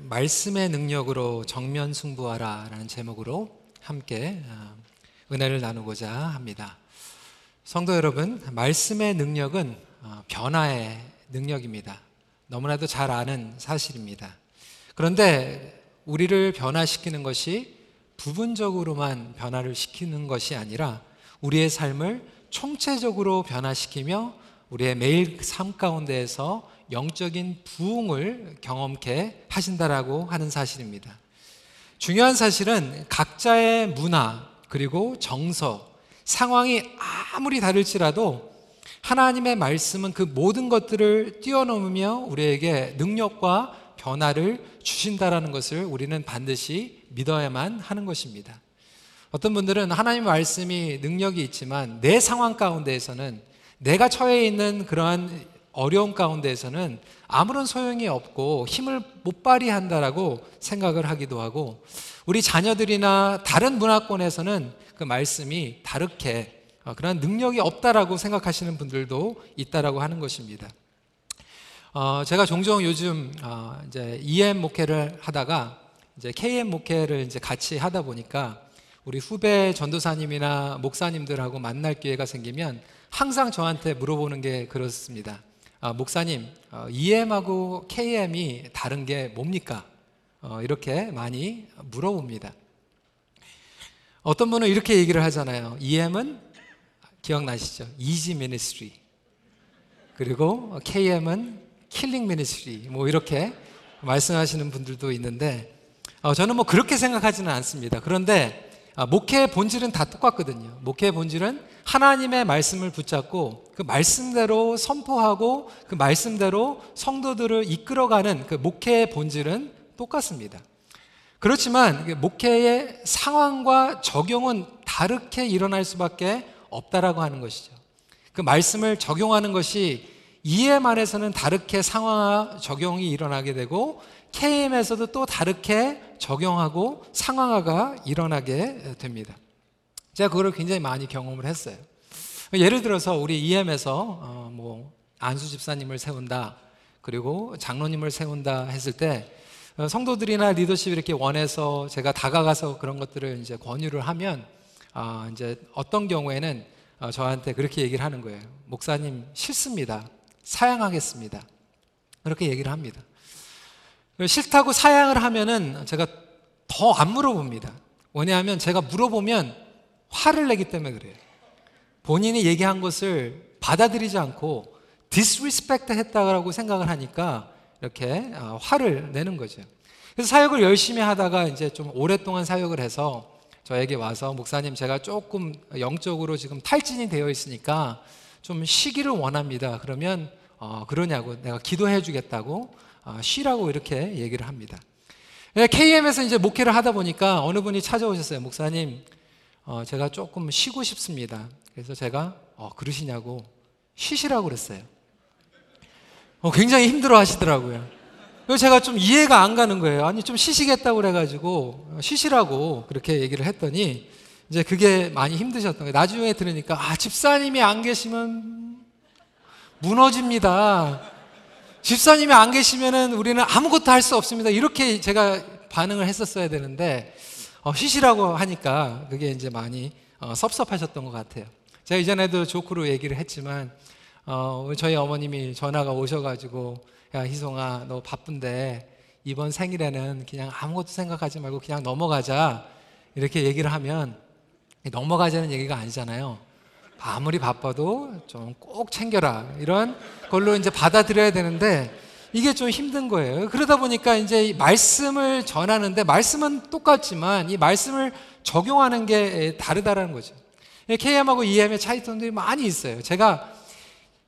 말씀의 능력으로 정면 승부하라라는 제목으로 함께 어, 은혜를 나누고자 합니다. 성도 여러분, 말씀의 능력은 어, 변화의 능력입니다. 너무나도 잘 아는 사실입니다. 그런데 우리를 변화시키는 것이 부분적으로만 변화를 시키는 것이 아니라 우리의 삶을 총체적으로 변화시키며 우리의 매일 삶 가운데에서 영적인 부흥을 경험케 하신다라고 하는 사실입니다. 중요한 사실은 각자의 문화 그리고 정서, 상황이 아무리 다를지라도 하나님의 말씀은 그 모든 것들을 뛰어넘으며 우리에게 능력과 변화를 주신다라는 것을 우리는 반드시 믿어야만 하는 것입니다. 어떤 분들은 하나님의 말씀이 능력이 있지만 내 상황 가운데에서는 내가 처해 있는 그러한 어려움 가운데에서는 아무런 소용이 없고 힘을 못 발휘한다라고 생각을 하기도 하고 우리 자녀들이나 다른 문화권에서는 그 말씀이 다르게 어, 그런 능력이 없다라고 생각하시는 분들도 있다라고 하는 것입니다. 어, 제가 종종 요즘 어, 이제 EM 목회를 하다가 이제 KM 목회를 이제 같이 하다 보니까 우리 후배 전도사님이나 목사님들하고 만날 기회가 생기면 항상 저한테 물어보는 게 그렇습니다. 아, 목사님, 어, EM하고 KM이 다른 게 뭡니까? 어, 이렇게 많이 물어봅니다. 어떤 분은 이렇게 얘기를 하잖아요. EM은 기억나시죠? Easy Ministry. 그리고 KM은 Killing Ministry. 뭐 이렇게 말씀하시는 분들도 있는데 어, 저는 뭐 그렇게 생각하지는 않습니다. 그런데 아, 목회의 본질은 다 똑같거든요. 목회의 본질은 하나님의 말씀을 붙잡고 그 말씀대로 선포하고 그 말씀대로 성도들을 이끌어가는 그 목회의 본질은 똑같습니다. 그렇지만 목회의 상황과 적용은 다르게 일어날 수밖에 없다라고 하는 것이죠. 그 말씀을 적용하는 것이 안에서는 다르게 상황화 적용이 일어나게 되고 KM에서도 또 다르게 적용하고 상황화가 일어나게 됩니다. 제가 그거를 굉장히 많이 경험을 했어요. 예를 들어서 우리 EM에서 어, 뭐 안수 집사님을 세운다, 그리고 장로님을 세운다 했을 때 어, 성도들이나 리더십이 이렇게 원해서 제가 다가가서 그런 것들을 이제 권유를 하면 아, 이제 어떤 경우에는 어, 저한테 그렇게 얘기를 하는 거예요. 목사님 싫습니다. 사양하겠습니다. 그렇게 얘기를 합니다. 싫다고 사양을 하면은 제가 더 안 물어봅니다. 왜냐하면 제가 물어보면 화를 내기 때문에 그래요. 본인이 얘기한 것을 받아들이지 않고 disrespect 했다고 생각을 하니까 이렇게 어, 화를 내는 거죠. 그래서 사역을 열심히 하다가 이제 좀 오랫동안 사역을 해서 저에게 와서 목사님 제가 조금 영적으로 지금 탈진이 되어 있으니까 좀 쉬기를 원합니다. 그러면 어, 그러냐고 내가 기도해 주겠다고 어, 쉬라고 이렇게 얘기를 합니다. KM에서 이제 목회를 하다 보니까 어느 분이 찾아오셨어요. 목사님, 어, 제가 조금 쉬고 싶습니다. 그래서 제가 어, 그러시냐고 쉬시라고 그랬어요. 어, 굉장히 힘들어 하시더라고요. 그래서 제가 좀 이해가 안 가는 거예요. 아니, 좀 쉬시겠다고 그래가지고 어, 쉬시라고 그렇게 얘기를 했더니 이제 그게 많이 힘드셨던 거예요. 나중에 들으니까 아, 집사님이 안 계시면 무너집니다. 집사님이 안 계시면은 우리는 아무것도 할 수 없습니다. 이렇게 제가 반응을 했었어야 되는데 어, 쉬시라고 하니까 그게 이제 많이 어, 섭섭하셨던 것 같아요. 제가 이전에도 조크로 얘기를 했지만 어, 저희 어머님이 전화가 오셔가지고 야 희송아 너 바쁜데 이번 생일에는 그냥 아무것도 생각하지 말고 그냥 넘어가자 이렇게 얘기를 하면 넘어가자는 얘기가 아니잖아요. 아무리 바빠도 좀 꼭 챙겨라. 이런 걸로 이제 받아들여야 되는데 이게 좀 힘든 거예요. 그러다 보니까 이제 말씀을 전하는데 말씀은 똑같지만 이 말씀을 적용하는 게 다르다라는 거죠. KM하고 EM의 차이점들이 많이 있어요. 제가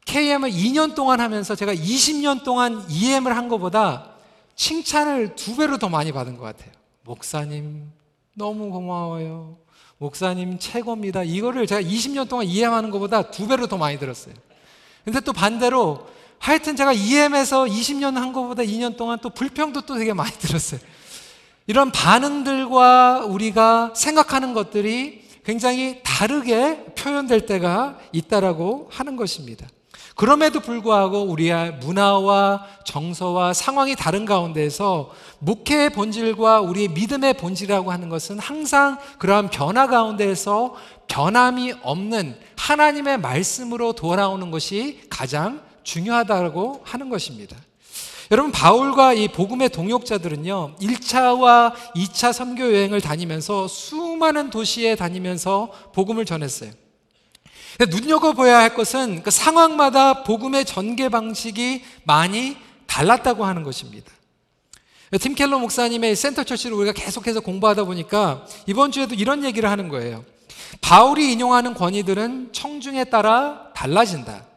KM을 2년 동안 하면서 제가 20년 동안 EM을 한 것보다 칭찬을 두 배로 더 많이 받은 것 같아요. 목사님, 너무 고마워요. 목사님 최고입니다. 이거를 제가 20년 동안 EM하는 것보다 두 배로 더 많이 들었어요. 근데 또 반대로 하여튼 제가 EM에서 20년 한 것보다 2년 동안 또 불평도 또 되게 많이 들었어요. 이런 반응들과 우리가 생각하는 것들이 굉장히 다르게 표현될 때가 있다라고 하는 것입니다. 그럼에도 불구하고 우리의 문화와 정서와 상황이 다른 가운데에서 목회의 본질과 우리의 믿음의 본질이라고 하는 것은 항상 그러한 변화 가운데에서 변함이 없는 하나님의 말씀으로 돌아오는 것이 가장 중요하다고 하는 것입니다. 여러분 바울과 이 복음의 동역자들은요. 1차와 2차 선교 여행을 다니면서 수많은 도시에 다니면서 복음을 전했어요. 눈여겨봐야 할 것은 그 상황마다 복음의 전개 방식이 많이 달랐다고 하는 것입니다. 팀 켈러 목사님의 센터 처치를 우리가 계속해서 공부하다 보니까 이번 주에도 이런 얘기를 하는 거예요. 바울이 인용하는 권위들은 청중에 따라 달라진다.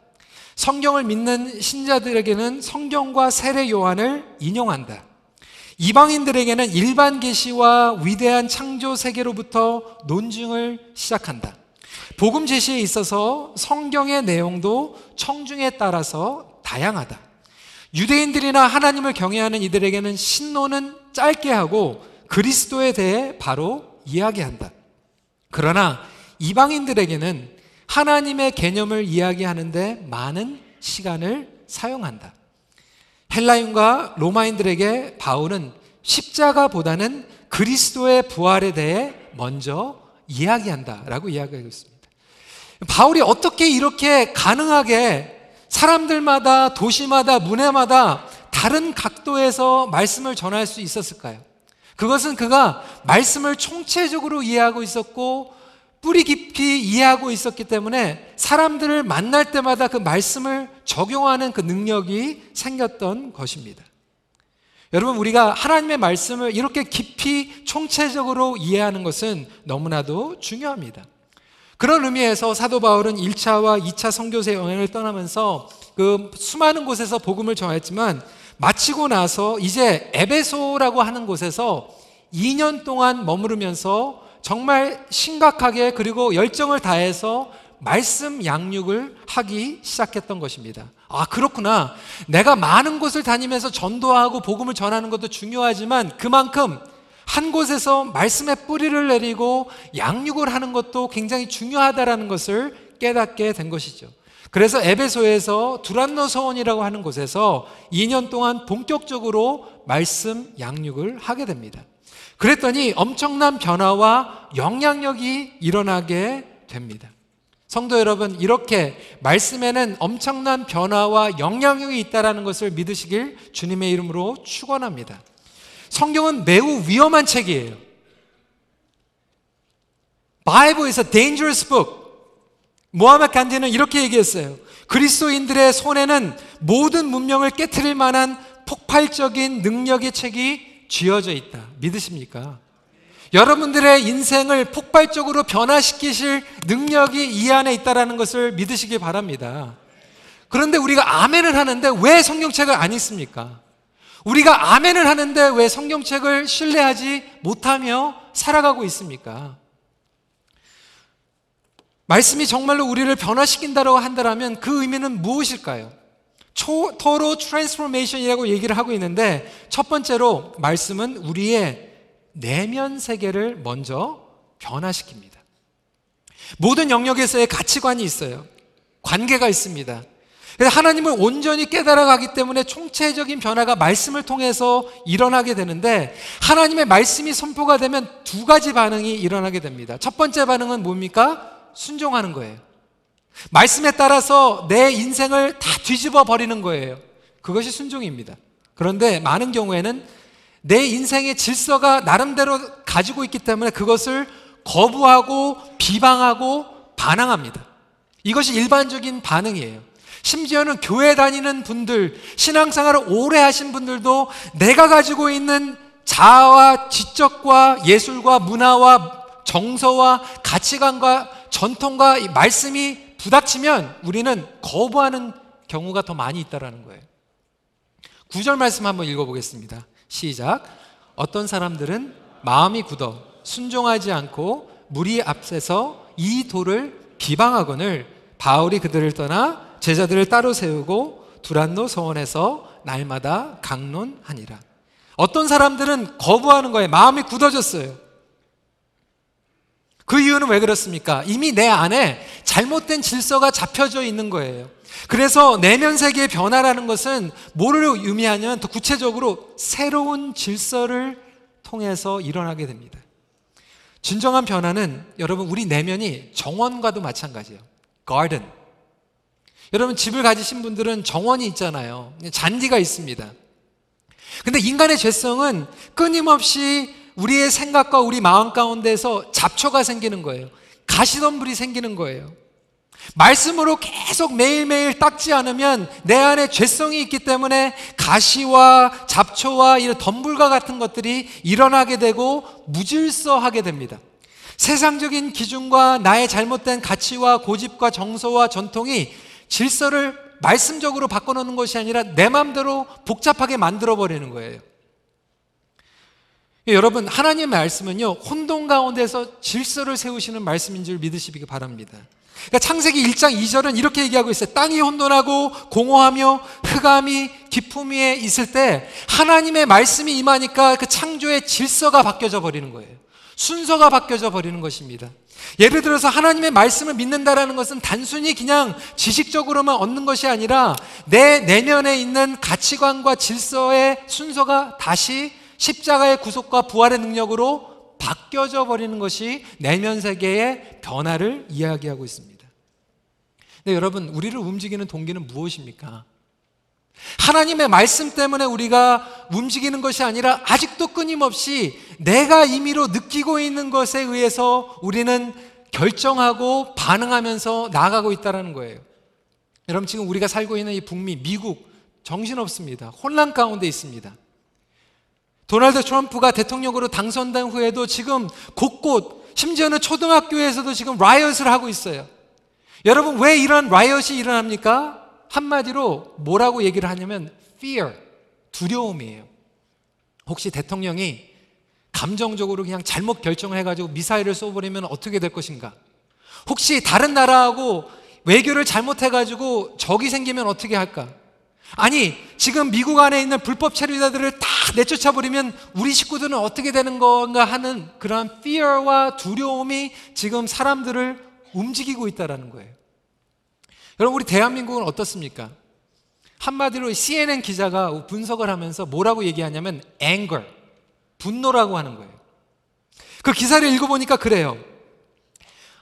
성경을 믿는 신자들에게는 성경과 세례 요한을 인용한다. 이방인들에게는 일반 계시와 위대한 창조 세계로부터 논증을 시작한다. 복음 제시에 있어서 성경의 내용도 청중에 따라서 다양하다. 유대인들이나 하나님을 경외하는 이들에게는 신론은 짧게 하고 그리스도에 대해 바로 이야기한다. 그러나 이방인들에게는 하나님의 개념을 이야기하는데 많은 시간을 사용한다. 헬라인과 로마인들에게 바울은 십자가보다는 그리스도의 부활에 대해 먼저 이야기한다라고 이야기하고 있습니다. 바울이 어떻게 이렇게 가능하게 사람들마다 도시마다 문화마다 다른 각도에서 말씀을 전할 수 있었을까요? 그것은 그가 말씀을 총체적으로 이해하고 있었고 뿌리 깊이 이해하고 있었기 때문에 사람들을 만날 때마다 그 말씀을 적용하는 그 능력이 생겼던 것입니다. 여러분, 우리가 하나님의 말씀을 이렇게 깊이 총체적으로 이해하는 것은 너무나도 중요합니다. 그런 의미에서 사도 바울은 1차와 2차 성교세 여행을 떠나면서 그 수많은 곳에서 복음을 전했지만 마치고 나서 이제 에베소라고 하는 곳에서 2년 동안 머무르면서 정말 심각하게 그리고 열정을 다해서 말씀 양육을 하기 시작했던 것입니다. 아, 그렇구나. 내가 많은 곳을 다니면서 전도하고 복음을 전하는 것도 중요하지만 그만큼 한 곳에서 말씀의 뿌리를 내리고 양육을 하는 것도 굉장히 중요하다라는 것을 깨닫게 된 것이죠. 그래서 에베소에서 두란노 서원이라고 하는 곳에서 2년 동안 본격적으로 말씀 양육을 하게 됩니다. 그랬더니 엄청난 변화와 영향력이 일어나게 됩니다. 성도 여러분, 이렇게 말씀에는 엄청난 변화와 영향력이 있다는 것을 믿으시길 주님의 이름으로 축원합니다. 성경은 매우 위험한 책이에요. Bible is a dangerous book. 모하메 간디는 이렇게 얘기했어요. 그리스도인들의 손에는 모든 문명을 깨뜨릴 만한 폭발적인 능력의 책이 쥐어져 있다. 믿으십니까? 여러분들의 인생을 폭발적으로 변화시키실 능력이 이 안에 있다라는 것을 믿으시기 바랍니다. 그런데 우리가 아멘을 하는데 왜 성경책을 안 읽습니까? 우리가 아멘을 하는데 왜 성경책을 신뢰하지 못하며 살아가고 있습니까? 말씀이 정말로 우리를 변화시킨다고 한다면 그 의미는 무엇일까요? 초, total transformation이라고 얘기를 하고 있는데 첫 번째로 말씀은 우리의 내면 세계를 먼저 변화시킵니다. 모든 영역에서의 가치관이 있어요. 관계가 있습니다. 그래서 하나님을 온전히 깨달아가기 때문에 총체적인 변화가 말씀을 통해서 일어나게 되는데 하나님의 말씀이 선포가 되면 두 가지 반응이 일어나게 됩니다. 첫 번째 반응은 뭡니까? 순종하는 거예요. 말씀에 따라서 내 인생을 다 뒤집어 버리는 거예요. 그것이 순종입니다. 그런데 많은 경우에는 내 인생의 질서가 나름대로 가지고 있기 때문에 그것을 거부하고 비방하고 반항합니다. 이것이 일반적인 반응이에요. 심지어는 교회 다니는 분들, 신앙생활을 오래 하신 분들도 내가 가지고 있는 자아와 지적과 예술과 문화와 정서와 가치관과 전통과 말씀이 부닥치면 우리는 거부하는 경우가 더 많이 있다라는 거예요. 구절 말씀 한번 읽어 보겠습니다. 시작. 어떤 사람들은 마음이 굳어 순종하지 않고 무리 앞에서 이 돌을 비방하거늘 바울이 그들을 떠나 제자들을 따로 세우고 두란노 서원에서 날마다 강론하니라. 어떤 사람들은 거부하는 거예요. 마음이 굳어졌어요. 그 이유는 왜 그렇습니까? 이미 내 안에 잘못된 질서가 잡혀져 있는 거예요. 그래서 내면 세계의 변화라는 것은 뭐를 의미하냐면 더 구체적으로 새로운 질서를 통해서 일어나게 됩니다. 진정한 변화는 여러분 우리 내면이 정원과도 마찬가지예요. garden. 여러분 집을 가지신 분들은 정원이 있잖아요. 잔디가 있습니다. 근데 인간의 죄성은 끊임없이 우리의 생각과 우리 마음 가운데서 잡초가 생기는 거예요. 가시덤불이 생기는 거예요. 말씀으로 계속 매일매일 닦지 않으면 내 안에 죄성이 있기 때문에 가시와 잡초와 이런 덤불과 같은 것들이 일어나게 되고 무질서하게 됩니다. 세상적인 기준과 나의 잘못된 가치와 고집과 정서와 전통이 질서를 말씀적으로 바꿔놓는 것이 아니라 내 마음대로 복잡하게 만들어버리는 거예요. 여러분, 하나님의 말씀은요, 혼돈 가운데서 질서를 세우시는 말씀인 줄 믿으시기 바랍니다. 그러니까 창세기 1장 2절은 이렇게 얘기하고 있어요. 땅이 혼돈하고 공허하며 흑암이 기품 위에 있을 때 하나님의 말씀이 임하니까 그 창조의 질서가 바뀌어져 버리는 거예요. 순서가 바뀌어져 버리는 것입니다. 예를 들어서 하나님의 말씀을 믿는다라는 것은 단순히 그냥 지식적으로만 얻는 것이 아니라 내 내면에 있는 가치관과 질서의 순서가 다시 십자가의 구속과 부활의 능력으로 바뀌어져 버리는 것이 내면 세계의 변화를 이야기하고 있습니다. 근데 여러분, 우리를 움직이는 동기는 무엇입니까? 하나님의 말씀 때문에 우리가 움직이는 것이 아니라 아직도 끊임없이 내가 임의로 느끼고 있는 것에 의해서 우리는 결정하고 반응하면서 나아가고 있다는 거예요. 여러분 지금 우리가 살고 있는 이 북미, 미국 정신없습니다. 혼란 가운데 있습니다. 도널드 트럼프가 대통령으로 당선된 후에도 지금 곳곳 심지어는 초등학교에서도 지금 라이엇을 하고 있어요. 여러분 왜 이런 라이엇이 일어납니까? 한마디로 뭐라고 얘기를 하냐면 fear, 두려움이에요. 혹시 대통령이 감정적으로 그냥 잘못 결정을 해가지고 미사일을 쏘버리면 어떻게 될 것인가? 혹시 다른 나라하고 외교를 잘못해 가지고 적이 생기면 어떻게 할까? 아니, 지금 미국 안에 있는 불법 체류자들을 다 내쫓아버리면 우리 식구들은 어떻게 되는 건가 하는 그러한 fear와 두려움이 지금 사람들을 움직이고 있다는 거예요. 여러분, 우리 대한민국은 어떻습니까? 한마디로 CNN 기자가 분석을 하면서 뭐라고 얘기하냐면 anger, 분노라고 하는 거예요. 그 기사를 읽어보니까 그래요.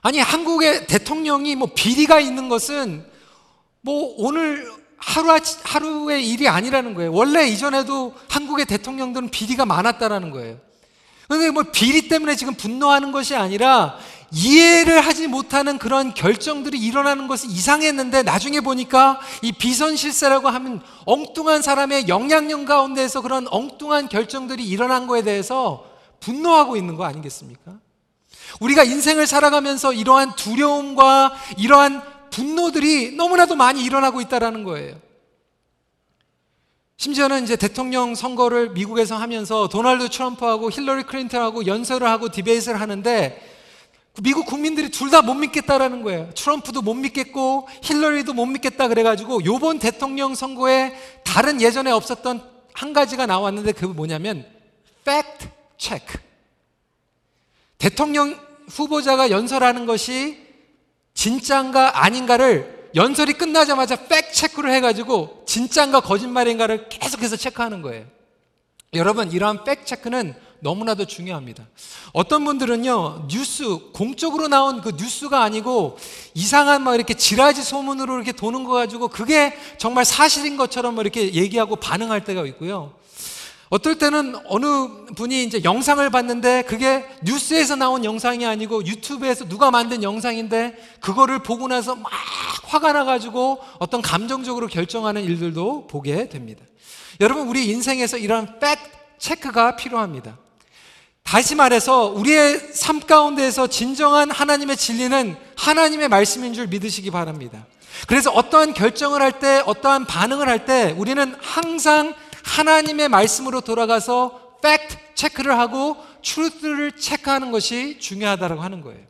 아니, 한국의 대통령이 뭐 비리가 있는 것은 뭐 오늘 하루, 하루의 일이 아니라는 거예요. 원래 이전에도 한국의 대통령들은 비리가 많았다라는 거예요. 그런데 뭐 비리 때문에 지금 분노하는 것이 아니라 이해를 하지 못하는 그런 결정들이 일어나는 것은 이상했는데 나중에 보니까 이 비선실세라고 하면 엉뚱한 사람의 영향력 가운데서 그런 엉뚱한 결정들이 일어난 거에 대해서 분노하고 있는 거 아니겠습니까? 우리가 인생을 살아가면서 이러한 두려움과 이러한 분노들이 너무나도 많이 일어나고 있다라는 거예요. 심지어는 이제 대통령 선거를 미국에서 하면서 도널드 트럼프하고 힐러리 클린턴하고 연설을 하고 debate를 하는데 미국 국민들이 둘 다 못 믿겠다라는 거예요. 트럼프도 못 믿겠고 힐러리도 못 믿겠다 그래가지고 요번 대통령 선거에 다른 예전에 없었던 한 가지가 나왔는데 그게 뭐냐면 fact check. 대통령 후보자가 연설하는 것이 진짜인가 아닌가를 연설이 끝나자마자 fact check를 해가지고 진짜인가 거짓말인가를 계속해서 체크하는 거예요. 여러분 이러한 fact check는 너무나도 중요합니다. 어떤 분들은요 뉴스 공적으로 나온 그 뉴스가 아니고 이상한 막 이렇게 지라지 소문으로 이렇게 도는 거 가지고 그게 정말 사실인 것처럼 이렇게 얘기하고 반응할 때가 있고요. 어떨 때는 어느 분이 이제 영상을 봤는데 그게 뉴스에서 나온 영상이 아니고 유튜브에서 누가 만든 영상인데 그거를 보고 나서 막 화가 나가지고 어떤 감정적으로 결정하는 일들도 보게 됩니다. 여러분, 우리 인생에서 이런 팩 체크가 필요합니다. 다시 말해서 우리의 삶 가운데에서 진정한 하나님의 진리는 하나님의 말씀인 줄 믿으시기 바랍니다. 그래서 어떠한 결정을 할 때, 어떠한 반응을 할 때 우리는 항상 하나님의 말씀으로 돌아가서 fact check를 하고 truth를 체크하는 것이 중요하다고 하는 거예요.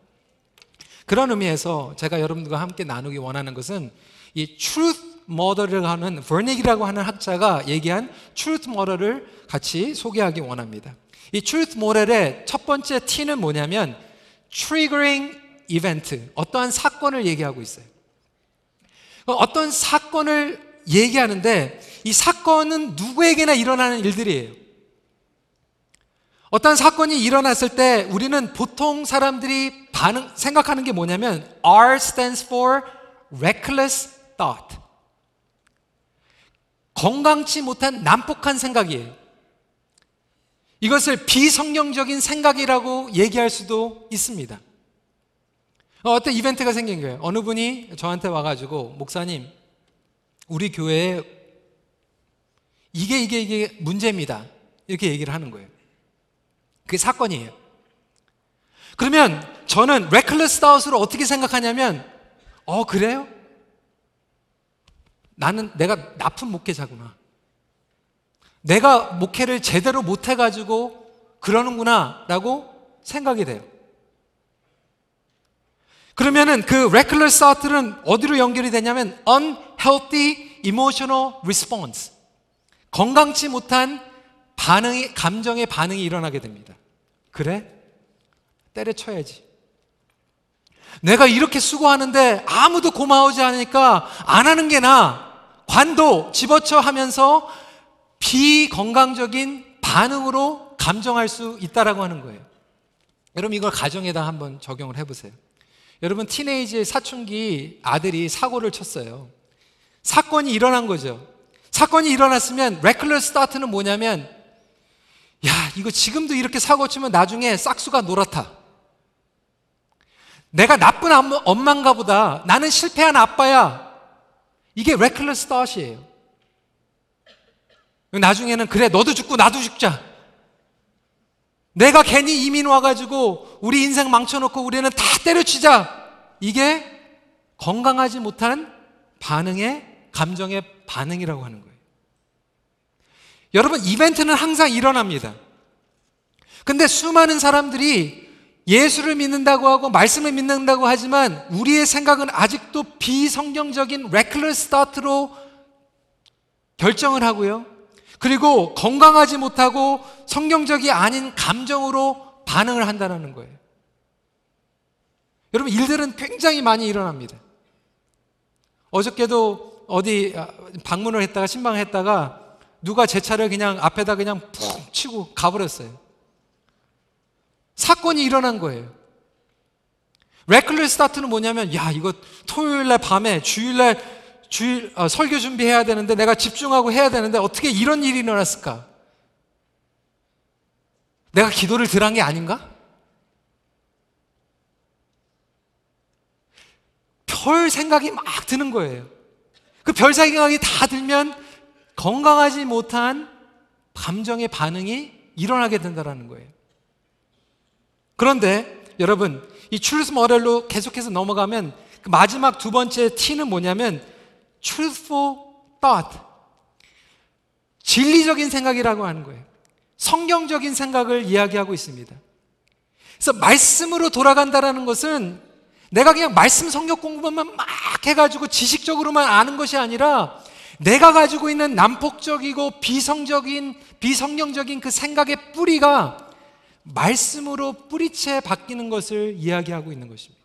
그런 의미에서 제가 여러분들과 함께 나누기 원하는 것은 이 truth murder를 하는 버닉이라고 하는 학자가 얘기한 truth murder를 같이 소개하기 원합니다. 이 truth murder의 첫 번째 T는 뭐냐면 triggering event, 어떠한 사건을 얘기하고 있어요. 어떤 사건을 얘기하는데 이 사건은 누구에게나 일어나는 일들이에요. 어떤 사건이 일어났을 때 우리는 보통 사람들이 반응, 생각하는 게 뭐냐면 R stands for reckless thought. 건강치 못한 난폭한 생각이에요. 이것을 비성경적인 생각이라고 얘기할 수도 있습니다. 어, 어떤 이벤트가 생긴 거예요. 어느 분이 저한테 와가지고, 목사님, 우리 교회에 이게, 이게, 이게 문제입니다. 이렇게 얘기를 하는 거예요. 그게 사건이에요. 그러면 저는 레클러스 다웃으로 어떻게 생각하냐면, 어, 그래요? 나는 내가 나쁜 목회자구나. 내가 목회를 제대로 못 해가지고 그러는구나 라고 생각이 돼요. 그러면은 그 reckless thought는 어디로 연결이 되냐면 unhealthy emotional response. 건강치 못한 반응이, 감정의 반응이 일어나게 됩니다. 그래? 때려쳐야지. 내가 이렇게 수고하는데 아무도 고마워하지 않으니까 안 하는 게 나아. 관도 집어쳐 하면서 비건강적인 반응으로 감정할 수 있다라고 하는 거예요. 여러분 이걸 가정에다 한번 적용을 해보세요. 여러분 티네이지 사춘기 아들이 사고를 쳤어요. 사건이 일어난 거죠. 사건이 일어났으면 레클러스 스타트는 뭐냐면 야 이거 지금도 이렇게 사고 치면 나중에 싹수가 노랗다. 내가 나쁜 엄마인가 보다. 나는 실패한 아빠야. 이게 레클러스 스타트예요. 나중에는 그래 너도 죽고 나도 죽자. 내가 괜히 이민 와가지고 우리 인생 망쳐놓고 우리는 다 때려치자. 이게 건강하지 못한 반응의 감정의 반응이라고 하는 거예요. 여러분 이벤트는 항상 일어납니다. 근데 수많은 사람들이 예수를 믿는다고 하고 말씀을 믿는다고 하지만 우리의 생각은 아직도 비성경적인 레클러스 스타트로 결정을 하고요. 그리고 건강하지 못하고 성경적이 아닌 감정으로 반응을 한다는 거예요. 여러분, 일들은 굉장히 많이 일어납니다. 어저께도 어디 아, 방문을 했다가, 신방을 했다가 누가 제 차를 그냥 앞에다 그냥 푹 치고 가버렸어요. 사건이 일어난 거예요. 레클레 스타트는 뭐냐면, 야, 이거 토요일 날 밤에, 주일 날 주일 어, 설교 준비해야 되는데 내가 집중하고 해야 되는데 어떻게 이런 일이 일어났을까? 내가 기도를 들은 게 아닌가? 별 생각이 막 드는 거예요. 그 별 생각이 다 들면 건강하지 못한 감정의 반응이 일어나게 된다는 거예요. 그런데 여러분, 이 출스 모델로 계속해서 넘어가면 그 마지막 두 번째 T는 뭐냐면 truthful thought. 진리적인 생각이라고 하는 거예요. 성경적인 생각을 이야기하고 있습니다. 그래서 말씀으로 돌아간다라는 것은 내가 그냥 말씀 성경 공부만 막 해가지고 지식적으로만 아는 것이 아니라 내가 가지고 있는 난폭적이고 비성적인, 비성경적인 그 생각의 뿌리가 말씀으로 뿌리채 바뀌는 것을 이야기하고 있는 것입니다.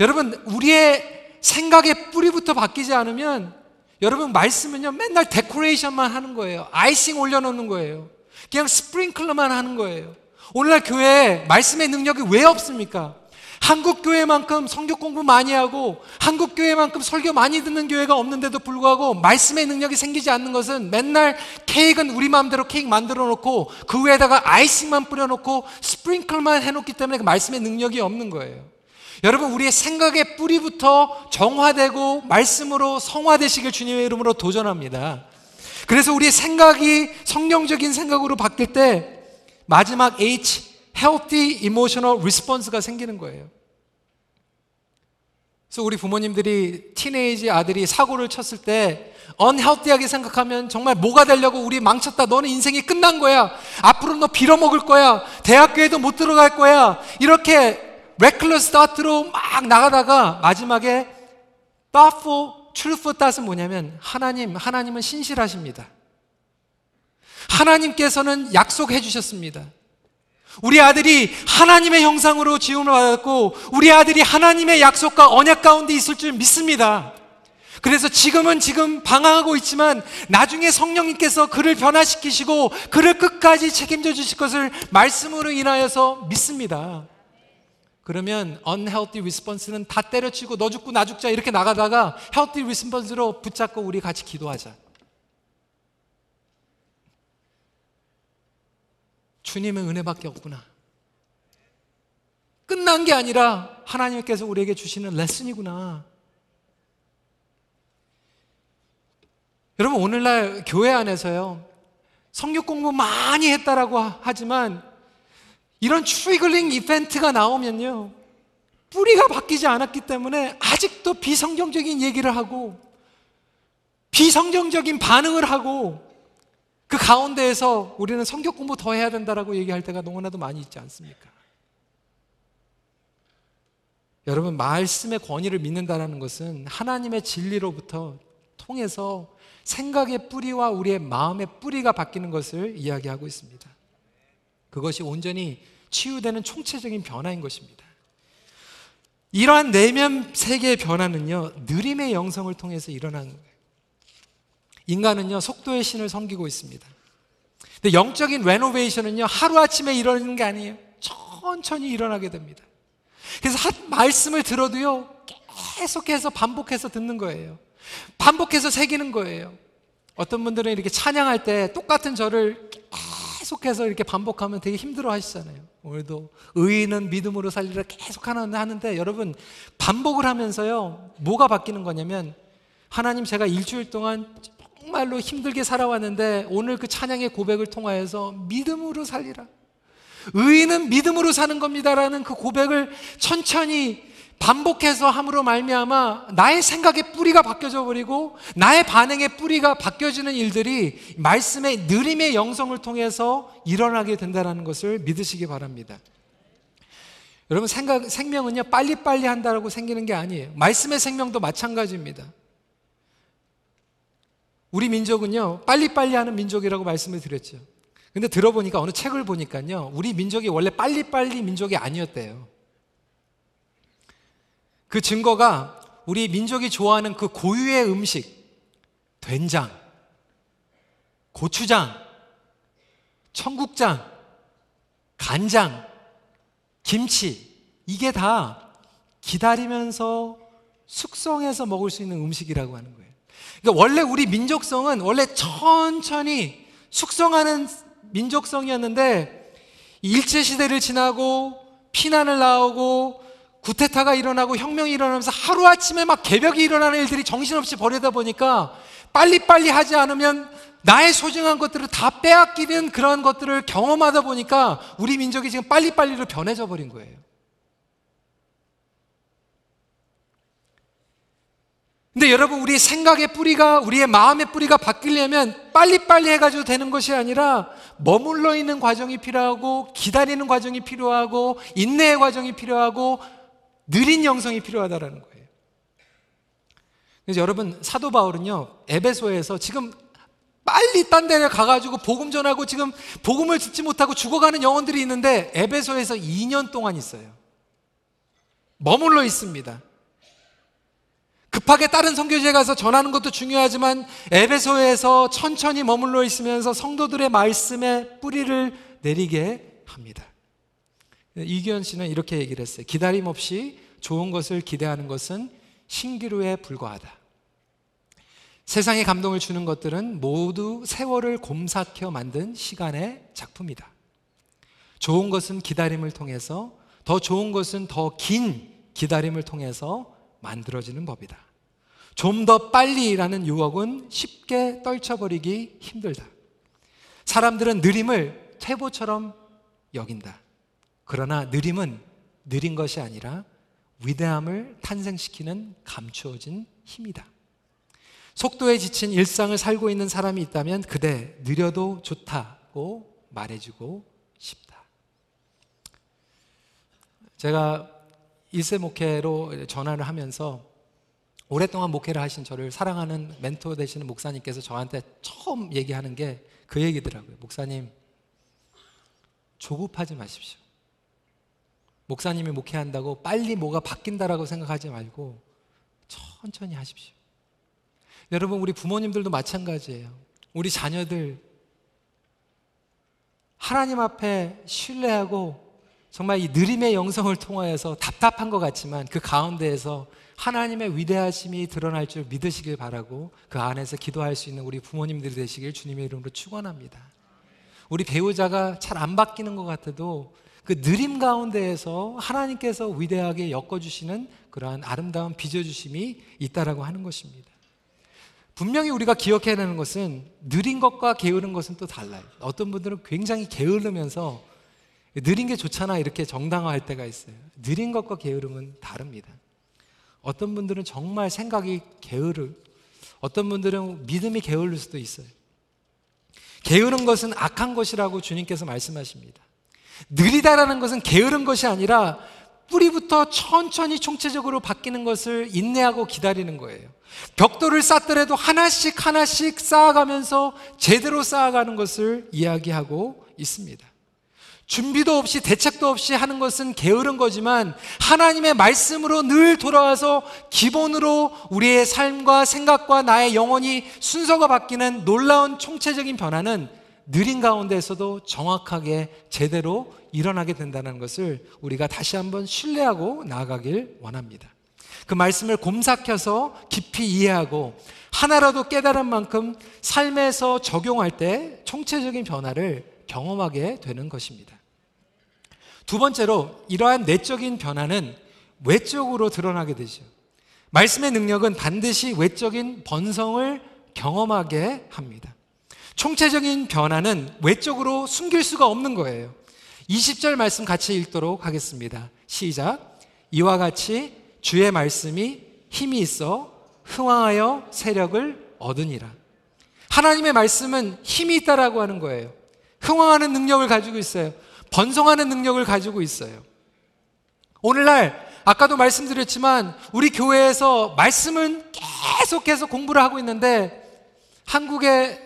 여러분, 우리의 생각의 뿌리부터 바뀌지 않으면 여러분 말씀은요 맨날 데코레이션만 하는 거예요. 아이싱 올려놓는 거예요. 그냥 스프링클러만 하는 거예요. 오늘날 교회에 말씀의 능력이 왜 없습니까? 한국 교회만큼 성경 공부 많이 하고 한국 교회만큼 설교 많이 듣는 교회가 없는데도 불구하고 말씀의 능력이 생기지 않는 것은 맨날 케이크는 우리 마음대로 케이크 만들어 놓고 그 위에다가 아이싱만 뿌려 놓고 스프링클만 해 놓기 때문에 그 말씀의 능력이 없는 거예요. 여러분 우리의 생각의 뿌리부터 정화되고 말씀으로 성화되시길 주님의 이름으로 도전합니다. 그래서 우리의 생각이 성경적인 생각으로 바뀔 때 마지막 H healthy emotional response가 생기는 거예요. 그래서 우리 부모님들이 티네이지 아들이 사고를 쳤을 때 unhealthy하게 생각하면 정말 뭐가 되려고 우리 망쳤다. 너는 인생이 끝난 거야. 앞으로 너 빌어먹을 거야. 대학교에도 못 들어갈 거야. 이렇게 레클러스 다트로 막 나가다가 마지막에 thoughtful, truthful thought은 뭐냐면 하나님, 하나님은 신실하십니다. 하나님께서는 약속해 주셨습니다. 우리 아들이 하나님의 형상으로 지음을 받았고 우리 아들이 하나님의 약속과 언약 가운데 있을 줄 믿습니다. 그래서 지금은 지금 방황하고 있지만 나중에 성령님께서 그를 변화시키시고 그를 끝까지 책임져 주실 것을 말씀으로 인하여서 믿습니다. 그러면 unhealthy response는 다 때려치고 너 죽고 나 죽자 이렇게 나가다가 healthy response로 붙잡고 우리 같이 기도하자. 주님의 은혜밖에 없구나. 끝난 게 아니라 하나님께서 우리에게 주시는 레슨이구나. 여러분 오늘날 교회 안에서요 성경 공부 많이 했다라고 하지만 이런 triggering event가 나오면요 뿌리가 바뀌지 않았기 때문에 아직도 비성경적인 얘기를 하고 비성경적인 반응을 하고 그 가운데에서 우리는 성경 공부 더 해야 된다라고 얘기할 때가 너무나도 많이 있지 않습니까? 여러분 말씀의 권위를 믿는다라는 것은 하나님의 진리로부터 통해서 생각의 뿌리와 우리의 마음의 뿌리가 바뀌는 것을 이야기하고 있습니다. 그것이 온전히 치유되는 총체적인 변화인 것입니다. 이러한 내면 세계의 변화는요, 느림의 영성을 통해서 일어나는 거예요. 인간은요, 속도의 신을 섬기고 있습니다. 근데 영적인 레노베이션은요, 하루아침에 일어나는 게 아니에요. 천천히 일어나게 됩니다. 그래서 한 말씀을 들어도요, 계속해서 반복해서 듣는 거예요. 반복해서 새기는 거예요. 어떤 분들은 이렇게 찬양할 때 똑같은 절을 계속해서 이렇게 반복하면 되게 힘들어 하시잖아요. 오늘도 의인은 믿음으로 살리라 계속 하는데 여러분 반복을 하면서요. 뭐가 바뀌는 거냐면 하나님 제가 일주일 동안 정말로 힘들게 살아왔는데 오늘 그 찬양의 고백을 통하여서 믿음으로 살리라. 의인은 믿음으로 사는 겁니다라는 그 고백을 천천히 반복해서 함으로 말미암아 나의 생각의 뿌리가 바뀌어져 버리고 나의 반응의 뿌리가 바뀌어지는 일들이 말씀의 느림의 영성을 통해서 일어나게 된다는 것을 믿으시기 바랍니다. 여러분 생각 생명은요 빨리빨리 한다라고 생기는 게 아니에요. 말씀의 생명도 마찬가지입니다. 우리 민족은요 빨리빨리 하는 민족이라고 말씀을 드렸죠. 근데 들어보니까 어느 책을 보니까요 우리 민족이 원래 빨리빨리 민족이 아니었대요. 그 증거가 우리 민족이 좋아하는 그 고유의 음식, 된장, 고추장, 청국장, 간장, 김치, 이게 다 기다리면서 숙성해서 먹을 수 있는 음식이라고 하는 거예요. 그러니까 원래 우리 민족성은 원래 천천히 숙성하는 민족성이었는데 일제 시대를 지나고 피난을 나오고 구테타가 일어나고 혁명이 일어나면서 하루아침에 막 개벽이 일어나는 일들이 정신없이 벌이다 보니까 빨리빨리 하지 않으면 나의 소중한 것들을 다 빼앗기는 그런 것들을 경험하다 보니까 우리 민족이 지금 빨리빨리로 변해져 버린 거예요. 근데 여러분, 우리 생각의 뿌리가, 우리의 마음의 뿌리가 바뀌려면 빨리빨리 해가지고 되는 것이 아니라 머물러 있는 과정이 필요하고, 기다리는 과정이 필요하고, 인내의 과정이 필요하고, 느린 영성이 필요하다라는 거예요. 그래서 여러분 사도 바울은요 에베소에서 지금 빨리 딴 데를 가가지고 복음 전하고 지금 복음을 듣지 못하고 죽어가는 영혼들이 있는데 에베소에서 2년 동안 있어요. 머물러 있습니다. 급하게 다른 선교지에 가서 전하는 것도 중요하지만 에베소에서 천천히 머물러 있으면서 성도들의 말씀에 뿌리를 내리게 합니다. 이기현 씨는 이렇게 얘기를 했어요. 기다림 없이 좋은 것을 기대하는 것은 신기루에 불과하다. 세상에 감동을 주는 것들은 모두 세월을 곰삭혀 만든 시간의 작품이다. 좋은 것은 기다림을 통해서, 더 좋은 것은 더 긴 기다림을 통해서 만들어지는 법이다. 좀 더 빨리라는 유혹은 쉽게 떨쳐버리기 힘들다. 사람들은 느림을 퇴보처럼 여긴다. 그러나 느림은 느린 것이 아니라 위대함을 탄생시키는 감추어진 힘이다. 속도에 지친 일상을 살고 있는 사람이 있다면 그대 느려도 좋다고 말해주고 싶다. 제가 일세 목회로 전화를 하면서 오랫동안 목회를 하신 저를 사랑하는 멘토 되시는 목사님께서 저한테 처음 얘기하는 게 그 얘기더라고요. 목사님, 조급하지 마십시오. 목사님이 목회한다고 빨리 뭐가 바뀐다라고 생각하지 말고 천천히 하십시오. 여러분, 우리 부모님들도 마찬가지예요. 우리 자녀들 하나님 앞에 신뢰하고 정말 이 느림의 영성을 통하여서 답답한 것 같지만 그 가운데에서 하나님의 위대하심이 드러날 줄 믿으시길 바라고 그 안에서 기도할 수 있는 우리 부모님들이 되시길 주님의 이름으로 축원합니다. 우리 배우자가 잘 안 바뀌는 것 같아도 그 느림 가운데에서 하나님께서 위대하게 엮어주시는 그러한 아름다운 빚어주심이 있다라고 하는 것입니다. 분명히 우리가 기억해야 되는 것은 느린 것과 게으른 것은 또 달라요. 어떤 분들은 굉장히 게으르면서 느린 게 좋잖아 이렇게 정당화할 때가 있어요. 느린 것과 게으름은 다릅니다. 어떤 분들은 정말 생각이 게으르, 어떤 분들은 믿음이 게을릴 수도 있어요. 게으른 것은 악한 것이라고 주님께서 말씀하십니다. 느리다라는 것은 게으른 것이 아니라 뿌리부터 천천히 총체적으로 바뀌는 것을 인내하고 기다리는 거예요. 벽돌을 쌓더라도 하나씩 하나씩 쌓아가면서 제대로 쌓아가는 것을 이야기하고 있습니다. 준비도 없이 대책도 없이 하는 것은 게으른 거지만 하나님의 말씀으로 늘 돌아와서 기본으로 우리의 삶과 생각과 나의 영혼이 순서가 바뀌는 놀라운 총체적인 변화는 느린 가운데에서도 정확하게 제대로 일어나게 된다는 것을 우리가 다시 한번 신뢰하고 나아가길 원합니다. 그 말씀을 곰삭혀서 깊이 이해하고 하나라도 깨달은 만큼 삶에서 적용할 때 총체적인 변화를 경험하게 되는 것입니다. 두 번째로 이러한 내적인 변화는 외적으로 드러나게 되죠. 말씀의 능력은 반드시 외적인 번성을 경험하게 합니다. 총체적인 변화는 외적으로 숨길 수가 없는 거예요. 20절 말씀 같이 읽도록 하겠습니다. 시작. 이와 같이 주의 말씀이 힘이 있어 흥황하여 세력을 얻으니라. 하나님의 말씀은 힘이 있다라고 하는 거예요. 흥황하는 능력을 가지고 있어요. 번성하는 능력을 가지고 있어요. 오늘날 아까도 말씀드렸지만 우리 교회에서 말씀은 계속해서 공부를 하고 있는데 한국의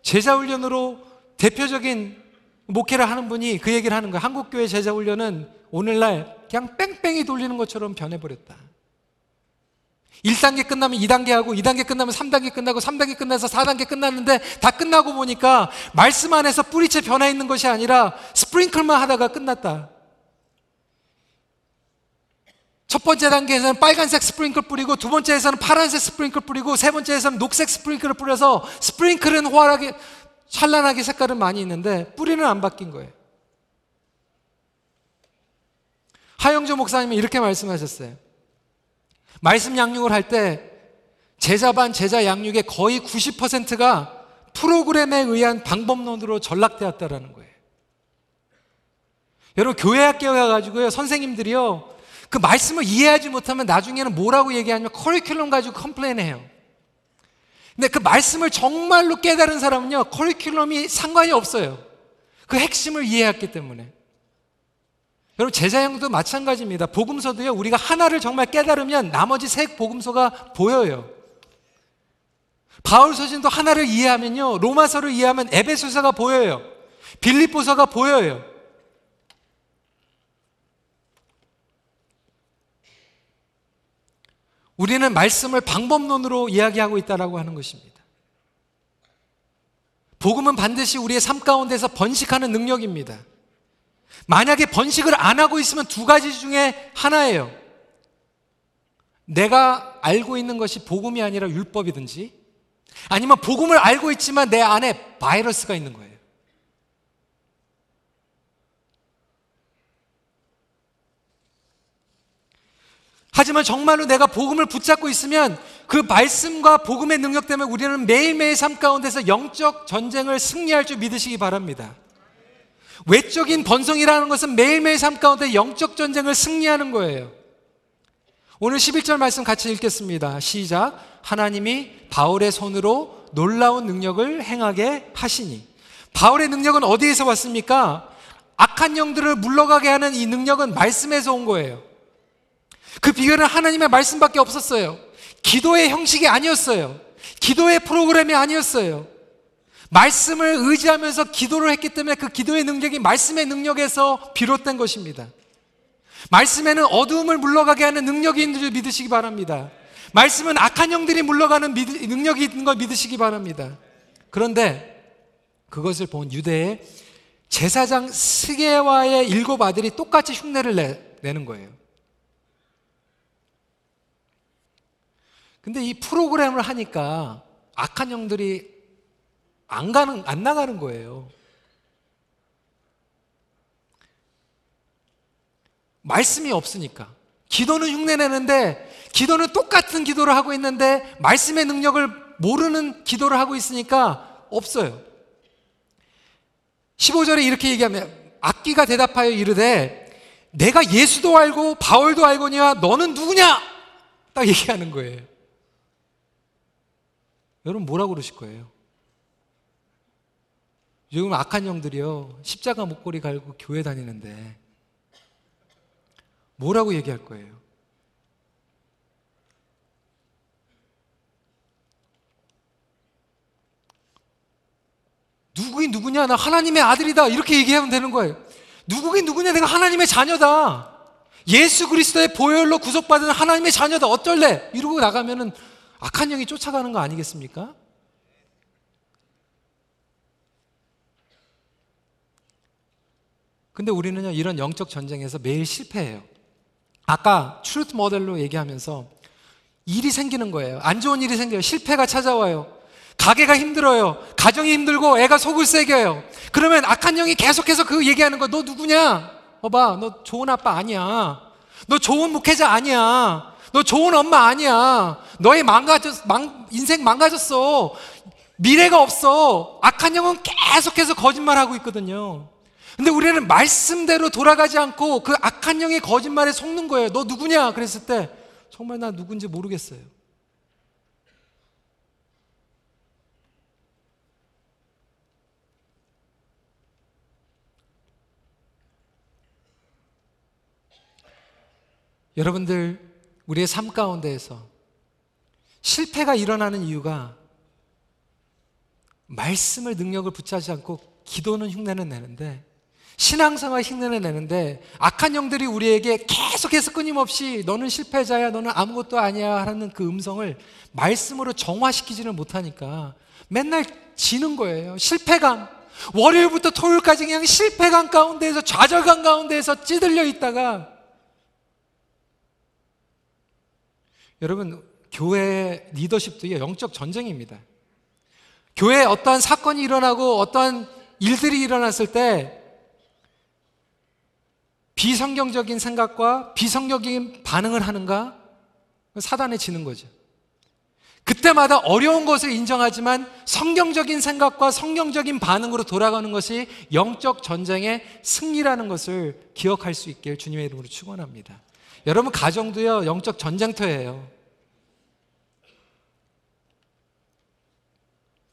제자 훈련으로 대표적인 목회를 하는 분이 그 얘기를 하는 거예요. 한국 교회 제자 훈련은 오늘날 그냥 뺑뺑이 돌리는 것처럼 변해버렸다. 1단계 끝나면 2단계 하고 2단계 끝나면 3단계 끝나고 3단계 끝나서 4단계 끝났는데 다 끝나고 보니까 말씀 안에서 뿌리채 변화 있는 것이 아니라 스프링클만 하다가 끝났다. 첫 번째 단계에서는 빨간색 스프링클 뿌리고 두 번째에서는 파란색 스프링클 뿌리고 세 번째에서는 녹색 스프링클을 뿌려서 스프링클은 호활하게 찬란하게 색깔은 많이 있는데 뿌리는 안 바뀐 거예요. 하영조 목사님은 이렇게 말씀하셨어요. 말씀 양육을 할 때 제자 반 제자 양육의 거의 90%가 프로그램에 의한 방법론으로 전락되었다라는 거예요. 여러분 교회 학교에 가지고요 선생님들이요 그 말씀을 이해하지 못하면 나중에는 뭐라고 얘기하냐면 커리큘럼 가지고 컴플레인해요. 근데 그 말씀을 정말로 깨달은 사람은요 커리큘럼이 상관이 없어요. 그 핵심을 이해했기 때문에. 여러분 제자형도 마찬가지입니다. 복음서도요 우리가 하나를 정말 깨달으면 나머지 세 복음서가 보여요. 바울 서신도 하나를 이해하면요 로마서를 이해하면 에베소서가 보여요. 빌립보서가 보여요. 우리는 말씀을 방법론으로 이야기하고 있다라고 하는 것입니다. 복음은 반드시 우리의 삶 가운데서 번식하는 능력입니다. 만약에 번식을 안 하고 있으면 두 가지 중에 하나예요. 내가 알고 있는 것이 복음이 아니라 율법이든지 아니면 복음을 알고 있지만 내 안에 바이러스가 있는 거예요. 하지만 정말로 내가 복음을 붙잡고 있으면 그 말씀과 복음의 능력 때문에 우리는 매일매일 삶 가운데서 영적 전쟁을 승리할 줄 믿으시기 바랍니다. 외적인 번성이라는 것은 매일매일 삶 가운데 영적 전쟁을 승리하는 거예요. 오늘 11절 말씀 같이 읽겠습니다. 시작. 하나님이 바울의 손으로 놀라운 능력을 행하게 하시니. 바울의 능력은 어디에서 왔습니까? 악한 영들을 물러가게 하는 이 능력은 말씀에서 온 거예요. 그 비결은 하나님의 말씀밖에 없었어요. 기도의 형식이 아니었어요. 기도의 프로그램이 아니었어요. 말씀을 의지하면서 기도를 했기 때문에 그 기도의 능력이 말씀의 능력에서 비롯된 것입니다. 말씀에는 어두움을 물러가게 하는 능력이 있는 줄 믿으시기 바랍니다. 말씀은 악한 영들이 물러가는 능력이 있는 걸 믿으시기 바랍니다. 그런데 그것을 본 유대의 제사장 스게와의 일곱 아들이 똑같이 흉내를 내, 내는 거예요. 근데 이 프로그램을 하니까 악한 영들이 안 가는, 안 나가는 거예요. 말씀이 없으니까. 기도는 흉내내는데, 기도는 똑같은 기도를 하고 있는데, 말씀의 능력을 모르는 기도를 하고 있으니까 없어요. 15절에 이렇게 얘기하면, 악기가 대답하여 이르되, 내가 예수도 알고 바울도 알고니와 너는 누구냐? 딱 얘기하는 거예요. 여러분 뭐라고 그러실 거예요? 요즘 악한 영들이요. 십자가 목걸이 갈고 교회 다니는데 뭐라고 얘기할 거예요? 누구긴 누구냐? 나 하나님의 아들이다. 이렇게 얘기하면 되는 거예요. 누구긴 누구냐? 내가 하나님의 자녀다. 예수 그리스도의 보혈로 구속받은 하나님의 자녀다. 어쩔래? 이러고 나가면은 악한 영이 쫓아가는 거 아니겠습니까? 근데 우리는요, 이런 영적 전쟁에서 매일 실패해요. 아까 truth model로 얘기하면서 일이 생기는 거예요. 안 좋은 일이 생겨요. 실패가 찾아와요. 가게가 힘들어요. 가정이 힘들고 애가 속을 썩여요. 그러면 악한 영이 계속해서 그 얘기하는 거, 너 누구냐? 봐봐, 너 좋은 아빠 아니야. 너 좋은 목회자 아니야. 너 좋은 엄마 아니야. 너의 망가졌, 망, 인생 망가졌어. 미래가 없어. 악한 영은 계속해서 거짓말하고 있거든요. 근데 우리는 말씀대로 돌아가지 않고 그 악한 영의 거짓말에 속는 거예요. 너 누구냐? 그랬을 때 정말 나 누군지 모르겠어요. 여러분들 우리의 삶 가운데에서 실패가 일어나는 이유가 말씀을 능력을 붙잡지 않고 기도는 흉내는 내는데 신앙생활 흉내는 내는데 악한 영들이 우리에게 계속해서 끊임없이 너는 실패자야 너는 아무것도 아니야 하는 그 음성을 말씀으로 정화시키지는 못하니까 맨날 지는 거예요 실패감 월요일부터 토요일까지 그냥 실패감 가운데에서 좌절감 가운데에서 찌들려 있다가 여러분, 교회 리더십도 영적 전쟁입니다. 교회에 어떠한 사건이 일어나고 어떠한 일들이 일어났을 때 비성경적인 생각과 비성경적인 반응을 하는가? 사단에 지는 거죠. 그때마다 어려운 것을 인정하지만 성경적인 생각과 성경적인 반응으로 돌아가는 것이 영적 전쟁의 승리라는 것을 기억할 수 있길 주님의 이름으로 축원합니다. 여러분 가정도요 영적 전쟁터예요.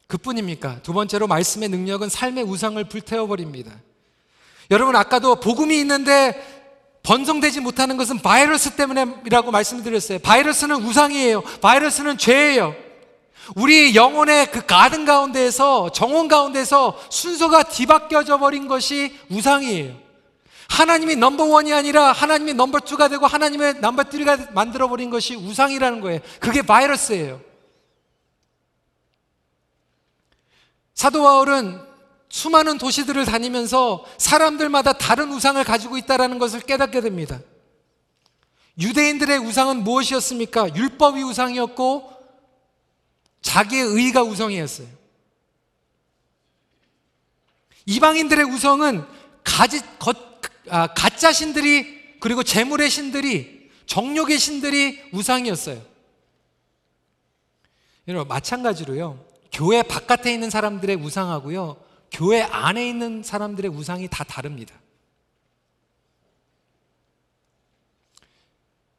그뿐입니까? 두 번째로 말씀의 능력은 삶의 우상을 불태워 버립니다. 여러분 아까도 복음이 있는데 번성되지 못하는 것은 바이러스 때문이라고 말씀드렸어요. 바이러스는 우상이에요. 바이러스는 죄예요. 우리 영혼의 그 가든 가운데에서 정원 가운데서 순서가 뒤바뀌어져 버린 것이 우상이에요. 하나님이 넘버원이 아니라 하나님이 넘버투가 되고 하나님의 넘버쓰리가 만들어 버린 것이 우상이라는 거예요. 그게 바이러스예요. 사도 바울은 수많은 도시들을 다니면서 사람들마다 다른 우상을 가지고 있다는 것을 깨닫게 됩니다. 유대인들의 우상은 무엇이었습니까? 율법이 우상이었고 자기의 의가 우상이었어요. 이방인들의 우상은 가지, 거, 아, 가짜 신들이 그리고 재물의 신들이 정욕의 신들이 우상이었어요. 여러분 마찬가지로요. 교회 바깥에 있는 사람들의 우상하고요. 교회 안에 있는 사람들의 우상이 다 다릅니다.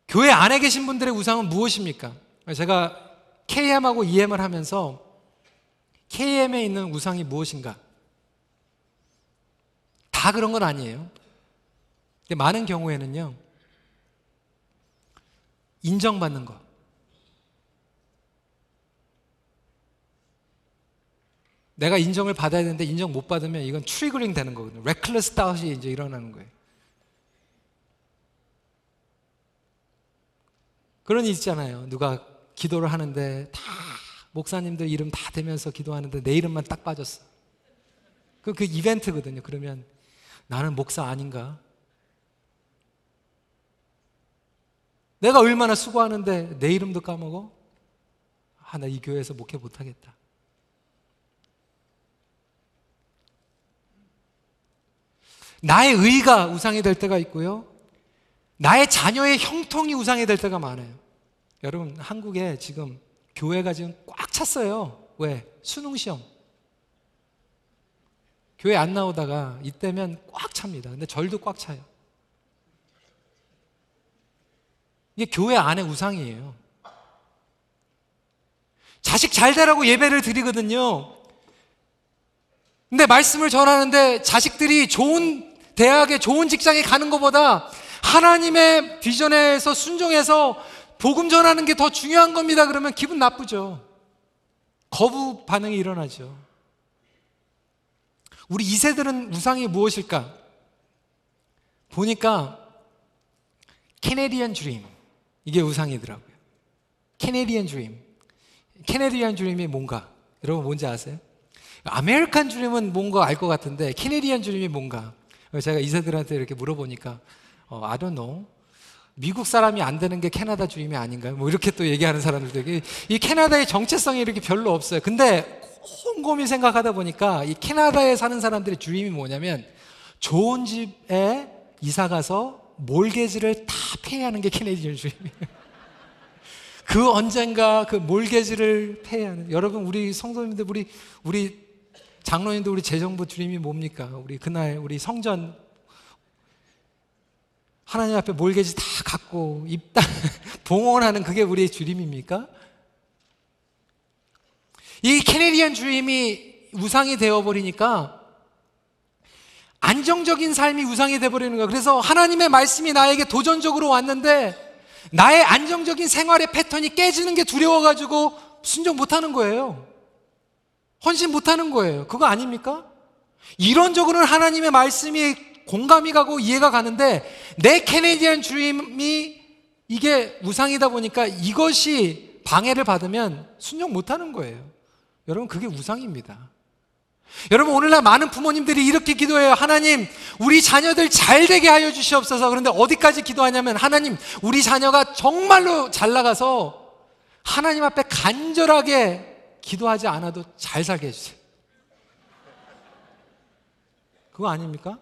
교회 안에 계신 분들의 우상은 무엇입니까? 제가 KM하고 EM을 하면서 KM에 있는 우상이 무엇인가? 다 그런 건 아니에요. 근데 많은 경우에는요, 인정받는 것, 내가 인정을 받아야 되는데 인정 못 받으면 이건 triggering 되는 거거든요. reckless thought이 이제 일어나는 거예요. 그런 일 있잖아요. 누가 기도를 하는데 다 목사님들 이름 다 대면서 기도하는데 내 이름만 딱 빠졌어. 그, 그 이벤트거든요. 그러면 나는 목사 아닌가? 내가 얼마나 수고하는데 내 이름도 까먹어? 아, 나 이 교회에서 목회 못하겠다. 나의 의가 우상이 될 때가 있고요. 나의 자녀의 형통이 우상이 될 때가 많아요. 여러분, 한국에 지금 교회가 지금 꽉 찼어요. 왜? 수능 시험. 교회 안 나오다가 이때면 꽉 찹니다. 근데 절도 꽉 차요. 이게 교회 안에 우상이에요. 자식 잘 되라고 예배를 드리거든요. 근데 말씀을 전하는데 자식들이 좋은 대학에 좋은 직장에 가는 것보다 하나님의 비전에서 순종해서 복음 전하는 게 더 중요한 겁니다. 그러면 기분 나쁘죠. 거부 반응이 일어나죠. 우리 2세들은 우상이 무엇일까? 보니까 Canadian dream 이게 우상이더라고요. Canadian dream. Canadian dream이 뭔가? 여러분 뭔지 아세요? 아메리칸 드림은 뭔가 알 것 같은데 Canadian dream이 뭔가? 제가 2세들한테 이렇게 물어보니까 어, I don't know. 미국 사람이 안 되는 게 캐나다 dream이 아닌가요? 뭐 이렇게 또 얘기하는 사람들도 있고 이 캐나다의 정체성이 이렇게 별로 없어요. 근데 곰곰이 생각하다 보니까 이 캐나다에 사는 사람들의 dream이 뭐냐면 좋은 집에 이사 가서 mortgage를 다 pay하는 게 Canadian dream이에요. 그 언젠가 그 mortgage를 pay하는 여러분 우리 성도님들 우리 우리 장로님들 우리 재정부 드림이 뭡니까? 우리 그날 우리 성전 하나님 앞에 몰개지 다 갖고 입당 봉헌하는 그게 우리의 드림입니까? 이 캐네디언 드림이 우상이 되어버리니까 안정적인 삶이 우상이 되어버리는 거예요. 그래서 하나님의 말씀이 나에게 도전적으로 왔는데 나의 안정적인 생활의 패턴이 깨지는 게 두려워가지고 순종 못하는 거예요. 헌신 못하는 거예요. 그거 아닙니까? 이론적으로는 하나님의 말씀이 공감이 가고 이해가 가는데 내 캐네디언 드림이 이게 우상이다 보니까 이것이 방해를 받으면 순종 못하는 거예요. 여러분 그게 우상입니다. 여러분 오늘날 많은 부모님들이 이렇게 기도해요. 하나님, 우리 자녀들 잘 되게 하여 주시옵소서. 그런데 어디까지 기도하냐면 하나님, 우리 자녀가 정말로 잘 나가서 하나님 앞에 간절하게 기도하지 않아도 잘 살게 해주세요. 그거 아닙니까?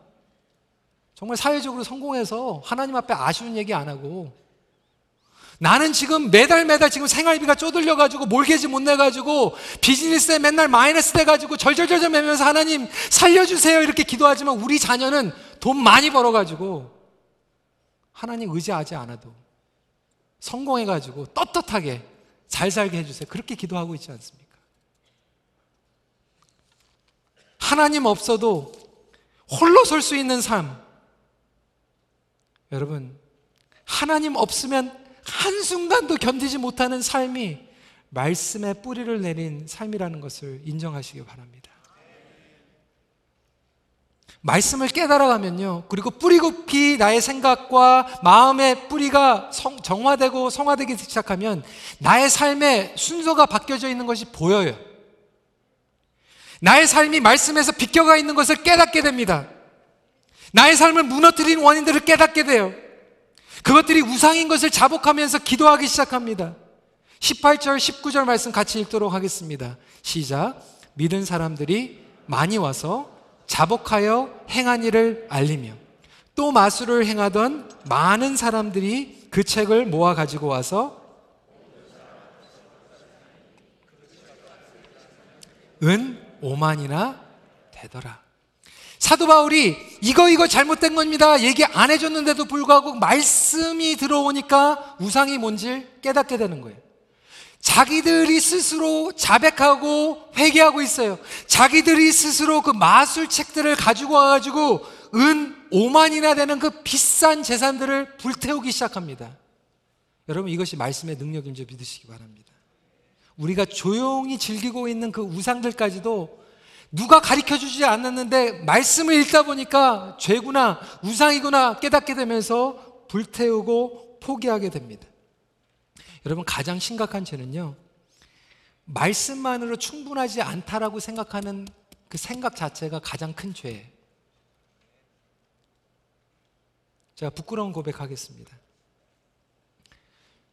정말 사회적으로 성공해서 하나님 앞에 아쉬운 얘기 안 하고 나는 지금 매달 매달 지금 생활비가 쪼들려가지고 몰개지 못 내가지고 비즈니스에 맨날 마이너스 돼가지고 절절절절 매면서 하나님 살려주세요 이렇게 기도하지만 우리 자녀는 돈 많이 벌어가지고 하나님 의지하지 않아도 성공해가지고 떳떳하게 잘 살게 해주세요. 그렇게 기도하고 있지 않습니까? 하나님 없어도 홀로 설 수 있는 삶. 여러분, 하나님 없으면 한순간도 견디지 못하는 삶이 말씀의 뿌리를 내린 삶이라는 것을 인정하시기 바랍니다. 말씀을 깨달아가면요. 그리고 뿌리 깊이 나의 생각과 마음의 뿌리가 성, 정화되고 성화되기 시작하면 나의 삶의 순서가 바뀌어져 있는 것이 보여요. 나의 삶이 말씀에서 비껴가 있는 것을 깨닫게 됩니다. 나의 삶을 무너뜨린 원인들을 깨닫게 돼요. 그것들이 우상인 것을 자복하면서 기도하기 시작합니다. 18절, 19절 말씀 같이 읽도록 하겠습니다. 시작. 믿은 사람들이 많이 와서 자복하여 행한 일을 알리며 또 마술을 행하던 많은 사람들이 그 책을 모아 가지고 와서 은 5만이나 되더라. 사도 바울이 이거 이거 잘못된 겁니다. 얘기 안 해줬는데도 불구하고 말씀이 들어오니까 우상이 뭔지 깨닫게 되는 거예요. 자기들이 스스로 자백하고 회개하고 있어요. 자기들이 스스로 그 마술책들을 가지고 와가지고 은 5만이나 되는 그 비싼 재산들을 불태우기 시작합니다. 여러분 이것이 말씀의 능력인 줄 믿으시기 바랍니다. 우리가 조용히 즐기고 있는 그 우상들까지도 누가 가르쳐 주지 않았는데 말씀을 읽다 보니까 죄구나 우상이구나 깨닫게 되면서 불태우고 포기하게 됩니다. 여러분 가장 심각한 죄는요. 말씀만으로 충분하지 않다라고 생각하는 그 생각 자체가 가장 큰 죄예요. 제가 부끄러운 고백하겠습니다.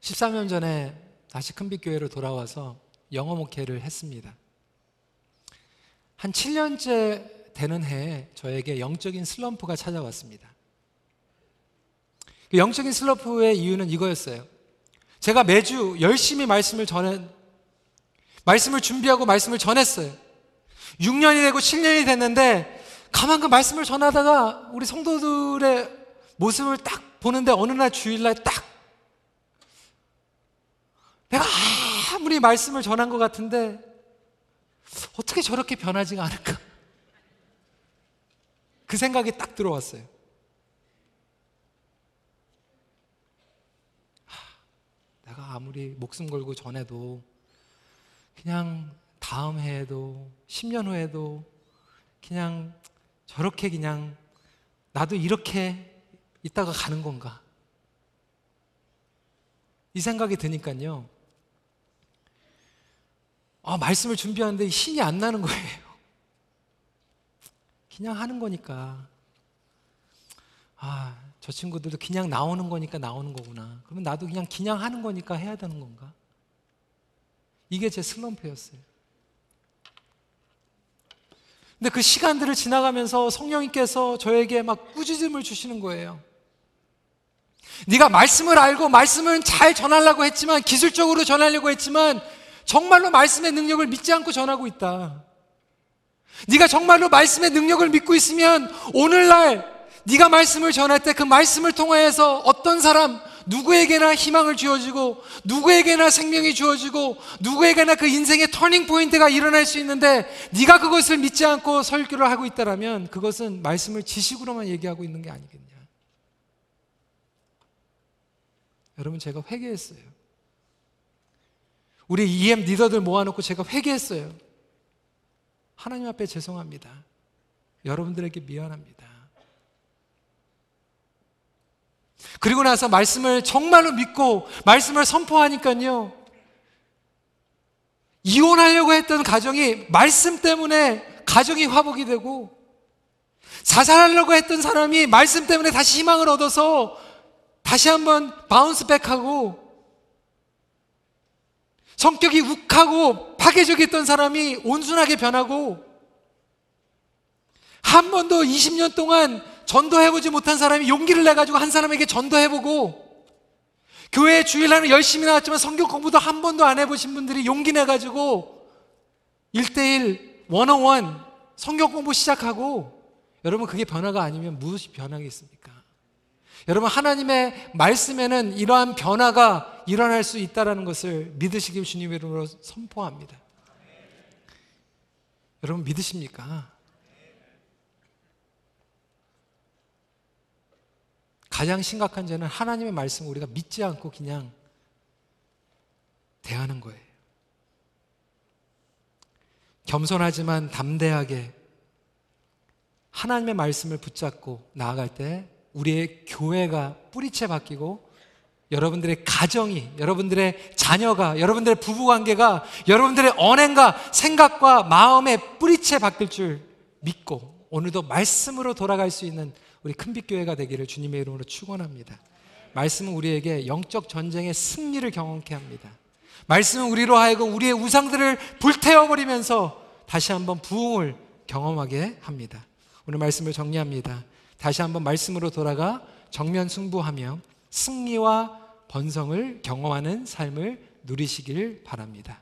13년 전에 다시 큰빛교회로 돌아와서 영어 목회를 했습니다. 한 7년째 되는 해에 저에게 영적인 슬럼프가 찾아왔습니다. 그 영적인 슬럼프의 이유는 이거였어요. 제가 매주 열심히 말씀을 전해, 말씀을 준비하고 말씀을 전했어요. 6년이 되고 7년이 됐는데 가만 그 말씀을 전하다가 우리 성도들의 모습을 딱 보는데 어느 날 주일날 딱 내가 아무리 말씀을 전한 것 같은데 어떻게 저렇게 변하지가 않을까? 그 생각이 딱 들어왔어요. 하, 내가 아무리 목숨 걸고 전해도 그냥 다음 해에도 10년 후에도 그냥 저렇게 그냥 나도 이렇게 있다가 가는 건가? 이 생각이 드니까요. 아, 말씀을 준비하는데 신이 안 나는 거예요. 그냥 하는 거니까. 아, 저 친구들도 그냥 나오는 거니까 나오는 거구나. 그러면 나도 그냥 그냥 하는 거니까 해야 되는 건가? 이게 제 슬럼프였어요. 근데 그 시간들을 지나가면서 성령님께서 저에게 막 꾸짖음을 주시는 거예요. 네가 말씀을 알고 말씀을 잘 전하려고 했지만 기술적으로 전하려고 했지만 정말로 말씀의 능력을 믿지 않고 전하고 있다. 네가 정말로 말씀의 능력을 믿고 있으면 오늘날 네가 말씀을 전할 때 그 말씀을 통하여서 어떤 사람 누구에게나 희망을 주어지고 누구에게나 생명이 주어지고 누구에게나 그 인생의 터닝 포인트가 일어날 수 있는데 네가 그것을 믿지 않고 설교를 하고 있다라면 그것은 말씀을 지식으로만 얘기하고 있는 게 아니겠냐. 여러분 제가 회개했어요. 우리 EM 리더들 모아놓고 제가 회개했어요. 하나님 앞에 죄송합니다. 여러분들에게 미안합니다. 그리고 나서 말씀을 정말로 믿고 말씀을 선포하니까요. 이혼하려고 했던 가정이 말씀 때문에 가정이 화복이 되고 자살하려고 했던 사람이 말씀 때문에 다시 희망을 얻어서 다시 한번 바운스백하고 성격이 욱하고 파괴적이었던 사람이 온순하게 변하고 한 번도 20년 동안 전도해보지 못한 사람이 용기를 내가지고 한 사람에게 전도해보고 교회 주일날은 열심히 나왔지만 성경 공부도 한 번도 안 해보신 분들이 용기 내가지고 1대1, 원어원 성경 공부 시작하고 여러분 그게 변화가 아니면 무엇이 변화겠습니까? 여러분 하나님의 말씀에는 이러한 변화가 일어날 수 있다는 것을 믿으시길 주님의 이름으로 선포합니다. 여러분 믿으십니까? 가장 심각한 죄는 하나님의 말씀을 우리가 믿지 않고 그냥 대하는 거예요. 겸손하지만 담대하게 하나님의 말씀을 붙잡고 나아갈 때 우리의 교회가 뿌리채 바뀌고 여러분들의 가정이, 여러분들의 자녀가, 여러분들의 부부 관계가, 여러분들의 언행과 생각과 마음의 뿌리채 바뀔 줄 믿고 오늘도 말씀으로 돌아갈 수 있는 우리 큰빛교회가 되기를 주님의 이름으로 축원합니다. 말씀은 우리에게 영적 전쟁의 승리를 경험케 합니다. 말씀은 우리로 하여금 우리의 우상들을 불태워 버리면서 다시 한번 부흥을 경험하게 합니다. 오늘 말씀을 정리합니다. 다시 한번 말씀으로 돌아가 정면 승부하며 승리와 번성을 경험하는 삶을 누리시길 바랍니다.